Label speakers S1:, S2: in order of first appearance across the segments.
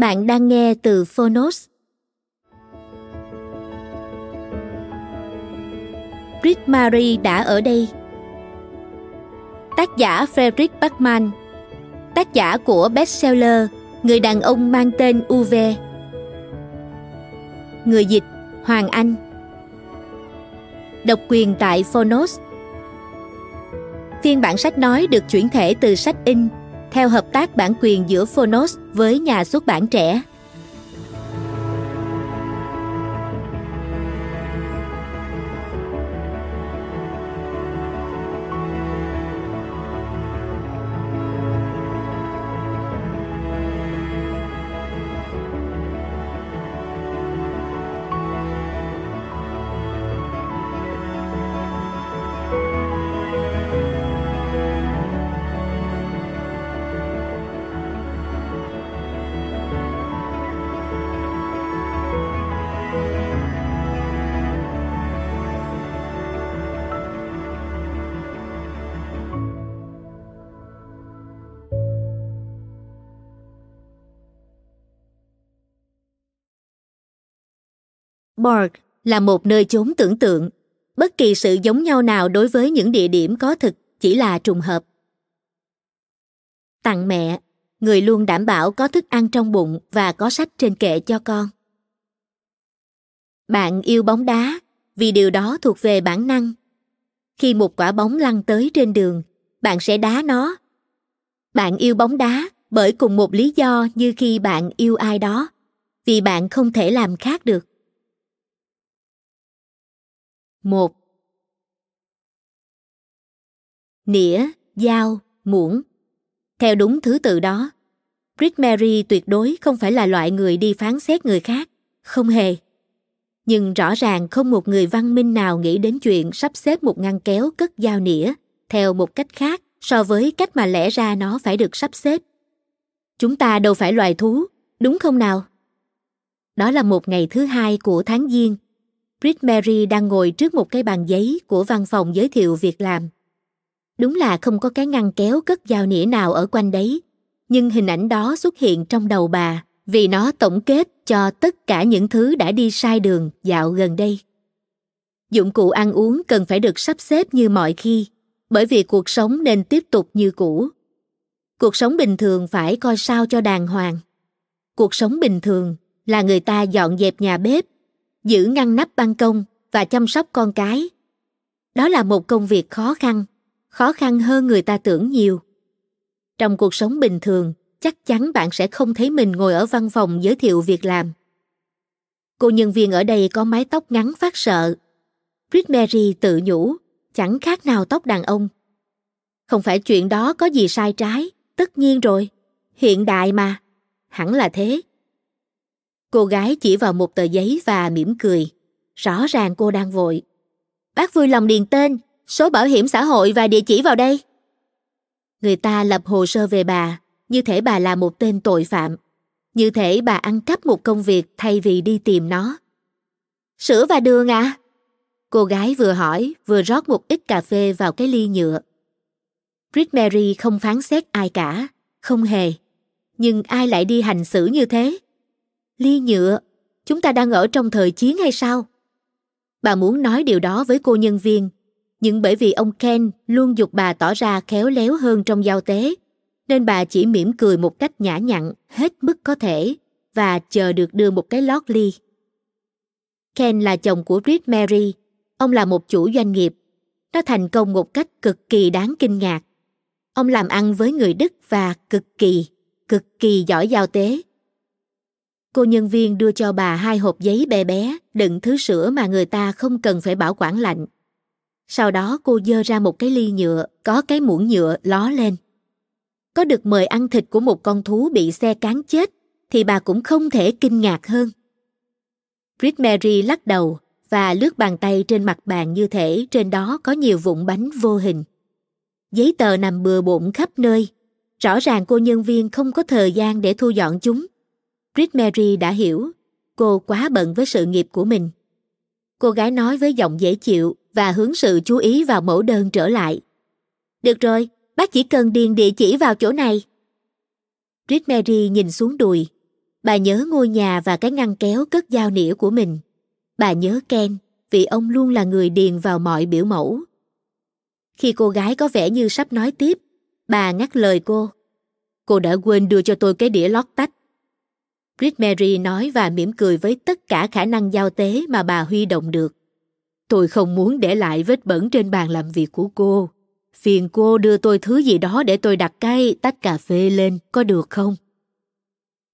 S1: Bạn đang nghe từ Phonos. Brit Marie đã ở đây. Tác giả Frederick Bachman Tác giả của bestseller Người đàn ông mang tên UV. Người dịch Hoàng Anh Độc quyền tại Phonos Phiên bản sách nói được chuyển thể từ sách in theo hợp tác bản quyền giữa Phonos với nhà xuất bản trẻ. Borg là một nơi chốn tưởng tượng. Bất kỳ sự giống nhau nào đối với những địa điểm có thực chỉ là trùng hợp. Tặng mẹ, người luôn đảm bảo có thức ăn trong bụng và có sách trên kệ cho con. Bạn yêu bóng đá vì điều đó thuộc về bản năng. Khi một quả bóng lăn tới trên đường, bạn sẽ đá nó. Bạn yêu bóng đá bởi cùng một lý do như khi bạn yêu ai đó, vì bạn không thể làm khác được. 1. Nĩa, dao, muỗng. Theo đúng thứ tự đó, Brit Mary tuyệt đối không phải là loại người đi phán xét người khác, không hề. Nhưng rõ ràng không một người văn minh nào nghĩ đến chuyện sắp xếp một ngăn kéo cất dao nĩa theo một cách khác so với cách mà lẽ ra nó phải được sắp xếp. Chúng ta đâu phải loài thú, đúng không nào? Đó là một ngày thứ hai của tháng Giêng Brit Mary đang ngồi trước một cái bàn giấy của văn phòng giới thiệu việc làm. Đúng là không có cái ngăn kéo cất dao nĩa nào ở quanh đấy, nhưng hình ảnh đó xuất hiện trong đầu bà vì nó tổng kết cho tất cả những thứ đã đi sai đường dạo gần đây. Dụng cụ ăn uống cần phải được sắp xếp như mọi khi, bởi vì cuộc sống nên tiếp tục như cũ. Cuộc sống bình thường phải coi sao cho đàng hoàng. Cuộc sống bình thường là người ta dọn dẹp nhà bếp, giữ ngăn nắp ban công và chăm sóc con cái. Đó là một công việc khó khăn, khó khăn hơn người ta tưởng nhiều. Trong cuộc sống bình thường, chắc chắn bạn sẽ không thấy mình ngồi ở văn phòng giới thiệu việc làm. Cô nhân viên ở đây có mái tóc ngắn phát sợ. Brit Mary tự nhủ, chẳng khác nào tóc đàn ông. Không phải chuyện đó có gì sai trái, tất nhiên rồi. Hiện đại mà. Hẳn là thế. Cô gái chỉ vào một tờ giấy và mỉm cười. Rõ ràng cô đang vội. Bác vui lòng điền tên, số bảo hiểm xã hội và địa chỉ vào đây. Người ta lập hồ sơ về bà, như thể bà là một tên tội phạm. Như thể bà ăn cắp một công việc thay vì đi tìm nó. Sữa và đường à? Cô gái vừa hỏi, vừa rót một ít cà phê vào cái ly nhựa. Brit Mary không phán xét ai cả, không hề. Nhưng ai lại đi hành xử như thế? Ly nhựa, chúng ta đang ở trong thời chiến hay sao? Bà muốn nói điều đó với cô nhân viên, nhưng bởi vì ông Ken luôn dục bà tỏ ra khéo léo hơn trong giao tế, nên bà chỉ mỉm cười một cách nhã nhặn hết mức có thể và chờ được đưa một cái lót ly. Ken là chồng của Brit Mary. Ông là một chủ doanh nghiệp. Nó thành công một cách cực kỳ đáng kinh ngạc. Ông làm ăn với người Đức và cực kỳ, cực kỳ giỏi giao tế. Cô nhân viên đưa cho bà hai hộp giấy bé bé, đựng thứ sữa mà người ta không cần phải bảo quản lạnh. Sau đó cô dơ ra một cái ly nhựa, có cái muỗng nhựa ló lên. Có được mời ăn thịt của một con thú bị xe cán chết, thì bà cũng không thể kinh ngạc hơn. Brit Mary lắc đầu và lướt bàn tay trên mặt bàn như thể trên đó có nhiều vụn bánh vô hình. Giấy tờ nằm bừa bộn khắp nơi. Rõ ràng cô nhân viên không có thời gian để thu dọn chúng. Brit Mary đã hiểu, cô quá bận với sự nghiệp của mình. Cô gái nói với giọng dễ chịu và hướng sự chú ý vào mẫu đơn trở lại. Được rồi, bác chỉ cần điền địa chỉ vào chỗ này. Brit Mary nhìn xuống đùi. Bà nhớ ngôi nhà và cái ngăn kéo cất dao nĩa của mình. Bà nhớ Ken, vì ông luôn là người điền vào mọi biểu mẫu. Khi cô gái có vẻ như sắp nói tiếp, bà ngắt lời cô. Cô đã quên đưa cho tôi cái đĩa lót tách. Brit Mary nói và mỉm cười với tất cả khả năng giao tế mà bà huy động được. Tôi không muốn để lại vết bẩn trên bàn làm việc của cô. Phiền cô đưa tôi thứ gì đó để tôi đặt cái tách cà phê lên, có được không?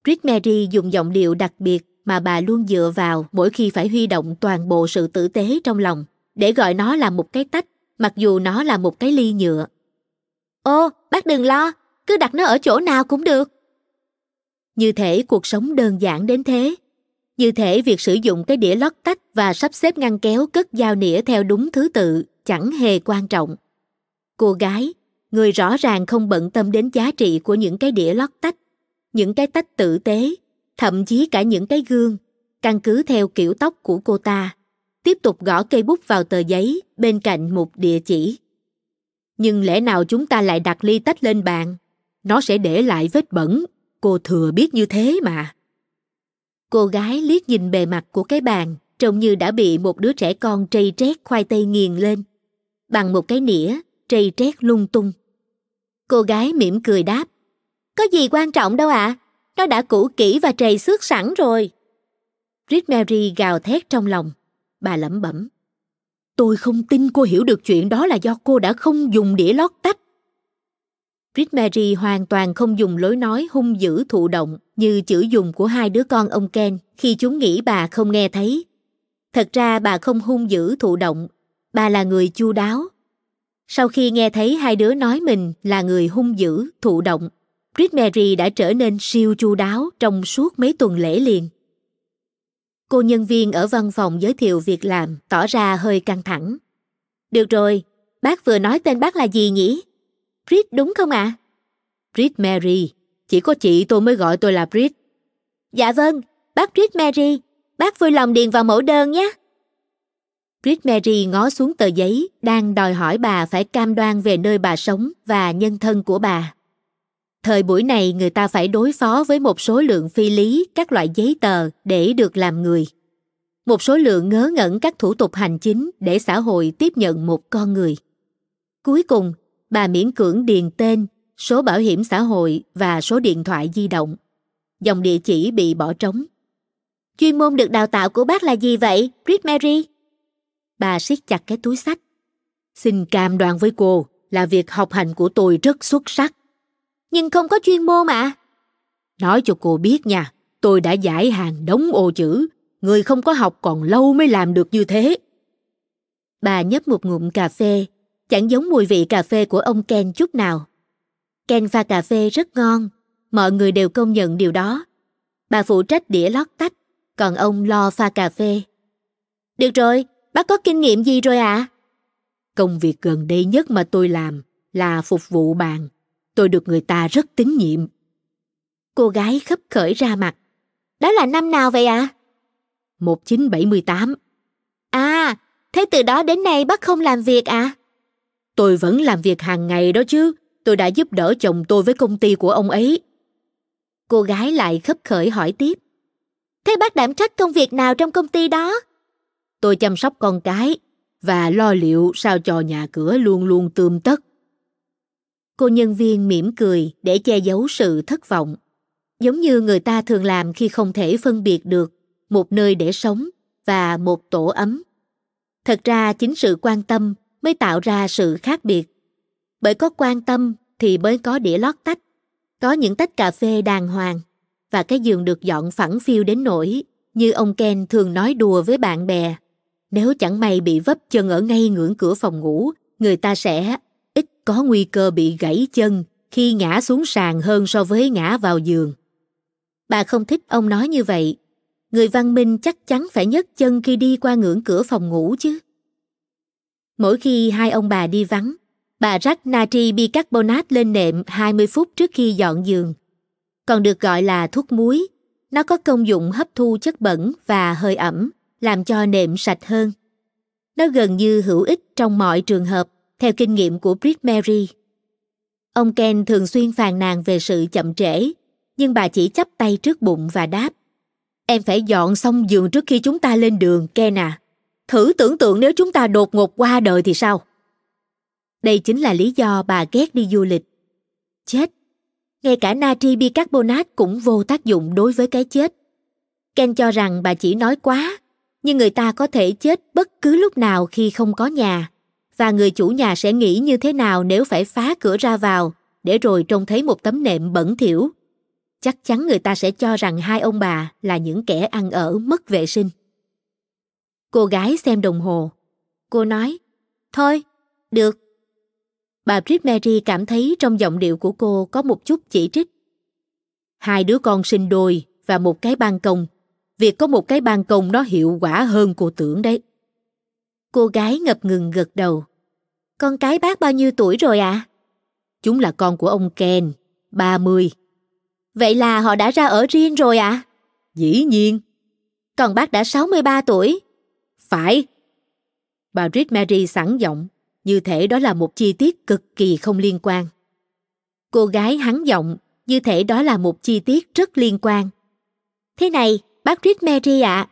S1: Brit Mary dùng giọng điệu đặc biệt mà bà luôn dựa vào mỗi khi phải huy động toàn bộ sự tử tế trong lòng để gọi nó là một cái tách, mặc dù nó là một cái ly nhựa. Ô, bác đừng lo, cứ đặt nó ở chỗ nào cũng được. Như thể cuộc sống đơn giản đến thế. Như thể việc sử dụng cái đĩa lót tách và sắp xếp ngăn kéo cất dao nĩa theo đúng thứ tự chẳng hề quan trọng. Cô gái, người rõ ràng không bận tâm đến giá trị của những cái đĩa lót tách, những cái tách tử tế, thậm chí cả những cái gương, căn cứ theo kiểu tóc của cô ta, tiếp tục gõ cây bút vào tờ giấy bên cạnh một địa chỉ. Nhưng lẽ nào chúng ta lại đặt ly tách lên bàn? Nó sẽ để lại vết bẩn, cô thừa biết như thế mà. Cô gái liếc nhìn bề mặt của cái bàn, trông như đã bị một đứa trẻ con trây trét khoai tây nghiền lên. Bằng một cái nĩa, trây trét lung tung. Cô gái mỉm cười đáp. Có gì quan trọng đâu ạ, à? nó đã cũ kỹ và trầy xước sẵn rồi. Brit Mary gào thét trong lòng. Bà lẩm bẩm. Tôi không tin cô hiểu được chuyện đó là do cô đã không dùng đĩa lót tách. Brit Mary hoàn toàn không dùng lối nói hung dữ thụ động như chữ dùng của hai đứa con ông Ken khi chúng nghĩ bà không nghe thấy. Thật ra bà không hung dữ thụ động, bà là người chu đáo. Sau khi nghe thấy hai đứa nói mình là người hung dữ, thụ động, Brit Mary đã trở nên siêu chu đáo trong suốt mấy tuần lễ liền. Cô nhân viên ở văn phòng giới thiệu việc làm tỏ ra hơi căng thẳng. Được rồi, bác vừa nói tên bác là gì nhỉ? Brit đúng không ạ? À? Brit Mary, chỉ có chị tôi mới gọi tôi là Brit. Dạ vâng, bác Brit Mary, bác vui lòng điền vào mẫu đơn nhé. Brit Mary ngó xuống tờ giấy đang đòi hỏi bà phải cam đoan về nơi bà sống và nhân thân của bà. Thời buổi này người ta phải đối phó với một số lượng phi lý các loại giấy tờ để được làm người. Một số lượng ngớ ngẩn các thủ tục hành chính để xã hội tiếp nhận một con người. Cuối cùng, bà miễn cưỡng điền tên, số bảo hiểm xã hội và số điện thoại di động. Dòng địa chỉ bị bỏ trống. Chuyên môn được đào tạo của bác là gì vậy, Brit Mary? Bà siết chặt cái túi sách. Xin cam đoan với cô là việc học hành của tôi rất xuất sắc. Nhưng không có chuyên môn mà. Nói cho cô biết nha, tôi đã giải hàng đống ô chữ. Người không có học còn lâu mới làm được như thế. Bà nhấp một ngụm cà phê chẳng giống mùi vị cà phê của ông Ken chút nào. Ken pha cà phê rất ngon, mọi người đều công nhận điều đó. Bà phụ trách đĩa lót tách, còn ông lo pha cà phê. Được rồi, bác có kinh nghiệm gì rồi ạ? À? Công việc gần đây nhất mà tôi làm là phục vụ bàn. Tôi được người ta rất tín nhiệm. Cô gái khấp khởi ra mặt. Đó là năm nào vậy ạ? À? 1978. À, thế từ đó đến nay bác không làm việc à? Tôi vẫn làm việc hàng ngày đó chứ. Tôi đã giúp đỡ chồng tôi với công ty của ông ấy. Cô gái lại khấp khởi hỏi tiếp. Thế bác đảm trách công việc nào trong công ty đó? Tôi chăm sóc con cái.
S2: và lo liệu sao cho nhà cửa luôn luôn tươm tất.
S1: Cô nhân viên mỉm cười để che giấu sự thất vọng. Giống như người ta thường làm khi không thể phân biệt được một nơi để sống và một tổ ấm. Thật ra chính sự quan tâm mới tạo ra sự khác biệt. Bởi có quan tâm thì mới có đĩa lót tách, có những tách cà phê đàng hoàng và cái giường được dọn phẳng phiu đến nỗi như ông Ken thường nói đùa với bạn bè. Nếu chẳng may bị vấp chân ở ngay ngưỡng cửa phòng ngủ, người ta sẽ ít có nguy cơ bị gãy chân khi ngã xuống sàn hơn so với ngã vào giường. Bà không thích ông nói như vậy. Người văn minh chắc chắn phải nhấc chân khi đi qua ngưỡng cửa phòng ngủ chứ. Mỗi khi hai ông bà đi vắng, bà rắc natri bicarbonate lên nệm 20 phút trước khi dọn giường. Còn được gọi là thuốc muối, nó có công dụng hấp thu chất bẩn và hơi ẩm, làm cho nệm sạch hơn. Nó gần như hữu ích trong mọi trường hợp, theo kinh nghiệm của Brit Mary. Ông Ken thường xuyên phàn nàn về sự chậm trễ, nhưng bà chỉ chắp tay trước bụng và đáp. Em phải dọn xong giường trước khi chúng ta lên đường, Ken à. Thử tưởng tượng nếu chúng ta đột ngột qua đời thì sao? Đây chính là lý do bà ghét đi du lịch. Chết! Ngay cả natri bicarbonate cũng vô tác dụng đối với cái chết. Ken cho rằng bà chỉ nói quá, nhưng người ta có thể chết bất cứ lúc nào khi không có nhà. Và người chủ nhà sẽ nghĩ như thế nào nếu phải phá cửa ra vào, để rồi trông thấy một tấm nệm bẩn thỉu. Chắc chắn người ta sẽ cho rằng hai ông bà là những kẻ ăn ở mất vệ sinh. Cô gái xem đồng hồ. Cô nói, thôi, được. Bà Brit Mary cảm thấy trong giọng điệu của cô có một chút chỉ trích. Hai đứa con sinh đôi và một cái ban công. Việc có một cái ban công nó hiệu quả hơn cô tưởng đấy. Cô gái ngập ngừng gật đầu. Con cái bác bao nhiêu tuổi rồi ạ? À?
S2: Chúng là con của ông Ken, 30.
S1: Vậy là họ đã ra ở riêng rồi ạ? À?
S2: Dĩ nhiên.
S1: Còn bác đã 63 tuổi.
S2: Phải. Bà Brit Mary sẵn giọng, như thể đó là một chi tiết cực kỳ không liên quan.
S1: Cô gái hắn giọng, như thể đó là một chi tiết rất liên quan. Thế này, bác Brit Mary ạ, à,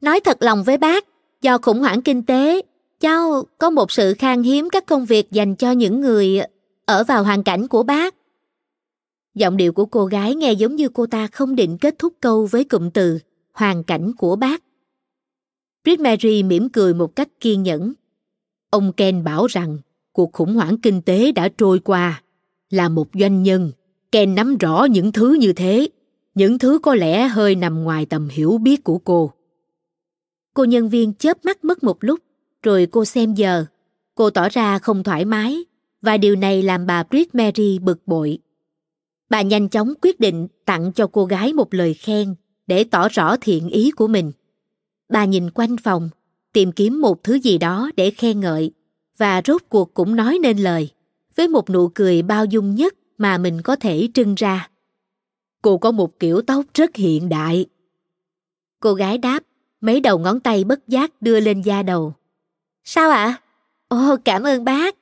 S1: nói thật lòng với bác, do khủng hoảng kinh tế, cháu có một sự khan hiếm các công việc dành cho những người ở vào hoàn cảnh của bác. Giọng điệu của cô gái nghe giống như cô ta không định kết thúc câu với cụm từ hoàn cảnh của bác. Brit Mary mỉm cười một cách kiên nhẫn. Ông Ken bảo rằng cuộc khủng hoảng kinh tế đã trôi qua. Là một doanh nhân, Ken nắm rõ những thứ như thế, những thứ có lẽ hơi nằm ngoài tầm hiểu biết của cô. Cô nhân viên chớp mắt mất một lúc, rồi cô xem giờ. Cô tỏ ra không thoải mái, và điều này làm bà Brit Mary bực bội. Bà nhanh chóng quyết định tặng cho cô gái một lời khen để tỏ rõ thiện ý của mình. Bà nhìn quanh phòng, tìm kiếm một thứ gì đó để khen ngợi và rốt cuộc cũng nói nên lời với một nụ cười bao dung nhất mà mình có thể trưng ra. Cô có một kiểu tóc rất hiện đại. Cô gái đáp, mấy đầu ngón tay bất giác đưa lên da đầu. Sao ạ? À? Ồ, cảm ơn bác.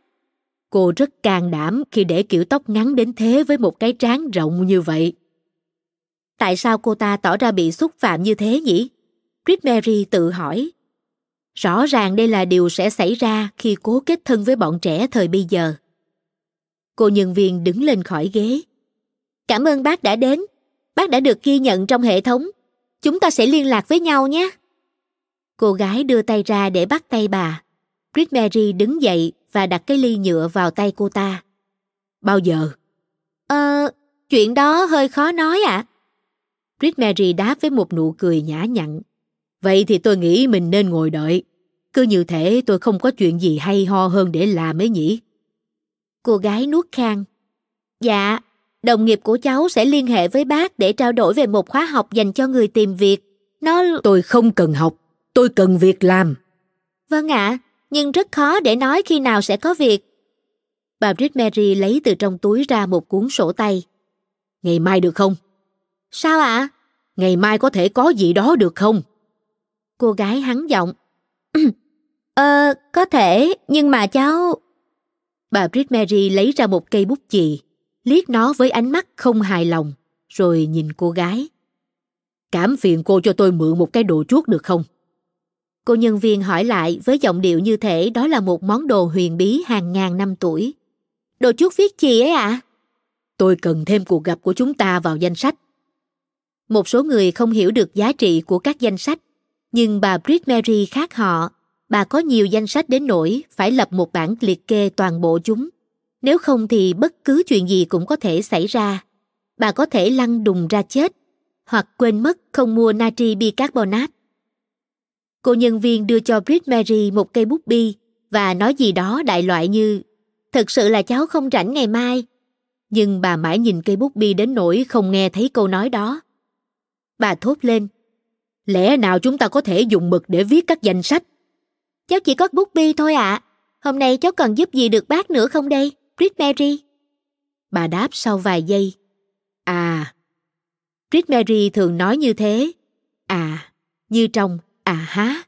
S2: Cô rất can đảm khi để kiểu tóc ngắn đến thế với một cái trán rộng như vậy.
S1: Tại sao cô ta tỏ ra bị xúc phạm như thế nhỉ? Brit Mary tự hỏi. Rõ ràng đây là điều sẽ xảy ra khi cố kết thân với bọn trẻ thời bây giờ. Cô nhân viên đứng lên khỏi ghế. Cảm ơn bác đã đến. Bác đã được ghi nhận trong hệ thống. Chúng ta sẽ liên lạc với nhau nhé. Cô gái đưa tay ra để bắt tay bà. Brit Mary đứng dậy và đặt cái ly nhựa vào tay cô ta.
S2: Bao giờ?
S1: Ờ, chuyện đó hơi khó nói ạ. À?
S2: Brit Mary đáp với một nụ cười nhã nhặn. Vậy thì tôi nghĩ mình nên ngồi đợi. Cứ như thể tôi không có chuyện gì hay ho hơn để làm ấy nhỉ?
S1: Cô gái nuốt khang. Dạ, đồng nghiệp của cháu sẽ liên hệ với bác để trao đổi về một khóa học dành cho người tìm việc. Nó...
S2: Tôi không cần học, tôi cần việc làm.
S1: Vâng ạ, à, nhưng rất khó để nói khi nào sẽ có việc. Bà Brit Mary lấy từ trong túi ra một cuốn sổ tay.
S2: Ngày mai được không?
S1: Sao ạ? À?
S2: Ngày mai có thể có gì đó được không?
S1: Cô gái hắn giọng. ờ, có thể, nhưng mà cháu... Bà Brit Mary lấy ra một cây bút chì, liếc nó với ánh mắt không hài lòng, rồi nhìn cô gái.
S2: Cảm phiền cô cho tôi mượn một cái đồ chuốt được không?
S1: Cô nhân viên hỏi lại với giọng điệu như thể đó là một món đồ huyền bí hàng ngàn năm tuổi. Đồ chuốt viết gì ấy ạ? À?
S2: Tôi cần thêm cuộc gặp của chúng ta vào danh sách.
S1: Một số người không hiểu được giá trị của các danh sách, nhưng bà Brit Mary khác họ. Bà có nhiều danh sách đến nỗi phải lập một bản liệt kê toàn bộ chúng. Nếu không thì bất cứ chuyện gì cũng có thể xảy ra. Bà có thể lăn đùng ra chết, hoặc quên mất không mua natri bicarbonate. Cô nhân viên đưa cho Brit Mary một cây bút bi và nói gì đó đại loại như Thực sự là cháu không rảnh ngày mai. Nhưng bà mãi nhìn cây bút bi đến nỗi không nghe thấy câu nói đó. Bà thốt lên.
S2: Lẽ nào chúng ta có thể dùng mực để viết các danh sách?
S1: Cháu chỉ có bút bi thôi ạ. À. Hôm nay cháu cần giúp gì được bác nữa không đây, Brit Mary? Bà đáp sau vài giây. À. Brit Mary thường nói như thế. À, như trong à há,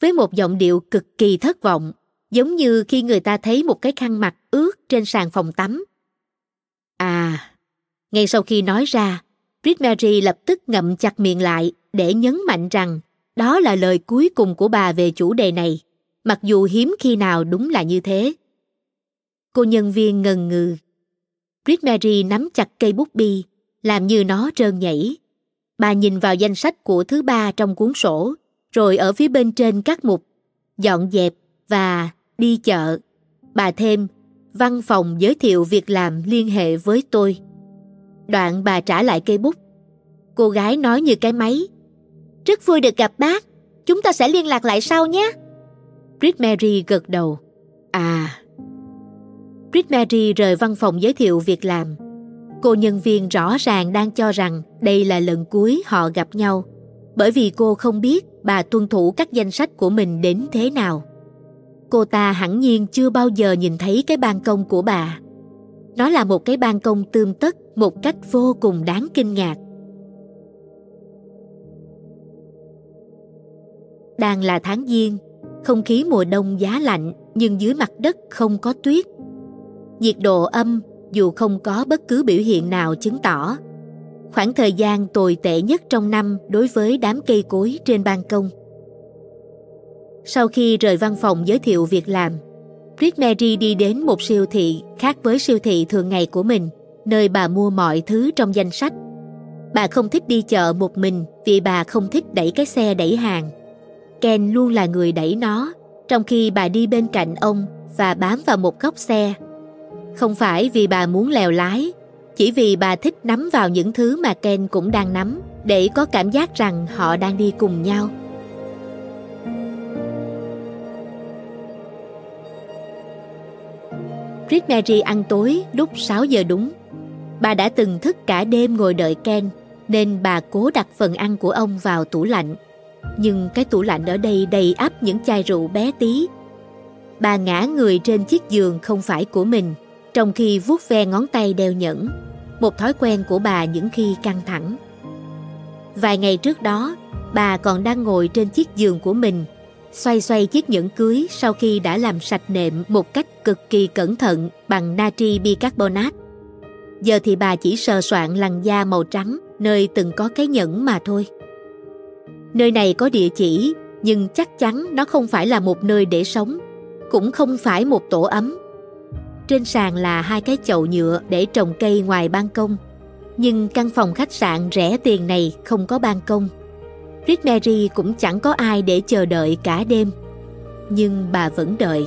S1: với một giọng điệu cực kỳ thất vọng, giống như khi người ta thấy một cái khăn mặt ướt trên sàn phòng tắm. À, ngay sau khi nói ra, Brit Mary lập tức ngậm chặt miệng lại để nhấn mạnh rằng đó là lời cuối cùng của bà về chủ đề này, mặc dù hiếm khi nào đúng là như thế. Cô nhân viên ngần ngừ. Brit Mary nắm chặt cây bút bi, làm như nó trơn nhảy. Bà nhìn vào danh sách của thứ ba trong cuốn sổ, rồi ở phía bên trên các mục dọn dẹp và đi chợ. Bà thêm văn phòng giới thiệu việc làm liên hệ với tôi. Đoạn bà trả lại cây bút. Cô gái nói như cái máy. Rất vui được gặp bác. Chúng ta sẽ liên lạc lại sau nhé. Brit Mary gật đầu. À. Brit Mary rời văn phòng giới thiệu việc làm. Cô nhân viên rõ ràng đang cho rằng đây là lần cuối họ gặp nhau. Bởi vì cô không biết bà tuân thủ các danh sách của mình đến thế nào. Cô ta hẳn nhiên chưa bao giờ nhìn thấy cái ban công của bà. Nó là một cái ban công tươm tất một cách vô cùng đáng kinh ngạc. Đang là tháng giêng, không khí mùa đông giá lạnh nhưng dưới mặt đất không có tuyết. Nhiệt độ âm dù không có bất cứ biểu hiện nào chứng tỏ. Khoảng thời gian tồi tệ nhất trong năm đối với đám cây cối trên ban công. Sau khi rời văn phòng giới thiệu việc làm, Brit Mary đi đến một siêu thị khác với siêu thị thường ngày của mình, nơi bà mua mọi thứ trong danh sách. Bà không thích đi chợ một mình vì bà không thích đẩy cái xe đẩy hàng. Ken luôn là người đẩy nó, trong khi bà đi bên cạnh ông và bám vào một góc xe. Không phải vì bà muốn lèo lái, chỉ vì bà thích nắm vào những thứ mà Ken cũng đang nắm để có cảm giác rằng họ đang đi cùng nhau. Rick Mary ăn tối lúc 6 giờ đúng. Bà đã từng thức cả đêm ngồi đợi Ken, nên bà cố đặt phần ăn của ông vào tủ lạnh. Nhưng cái tủ lạnh ở đây đầy ắp những chai rượu bé tí. Bà ngã người trên chiếc giường không phải của mình, trong khi vuốt ve ngón tay đeo nhẫn, một thói quen của bà những khi căng thẳng. Vài ngày trước đó, bà còn đang ngồi trên chiếc giường của mình xoay xoay chiếc nhẫn cưới sau khi đã làm sạch nệm một cách cực kỳ cẩn thận bằng natri bicarbonate. Giờ thì bà chỉ sờ soạn làn da màu trắng nơi từng có cái nhẫn mà thôi. Nơi này có địa chỉ, nhưng chắc chắn nó không phải là một nơi để sống, cũng không phải một tổ ấm. Trên sàn là hai cái chậu nhựa để trồng cây ngoài ban công. Nhưng căn phòng khách sạn rẻ tiền này không có ban công Rick Mary cũng chẳng có ai để chờ đợi cả đêm. Nhưng bà vẫn đợi.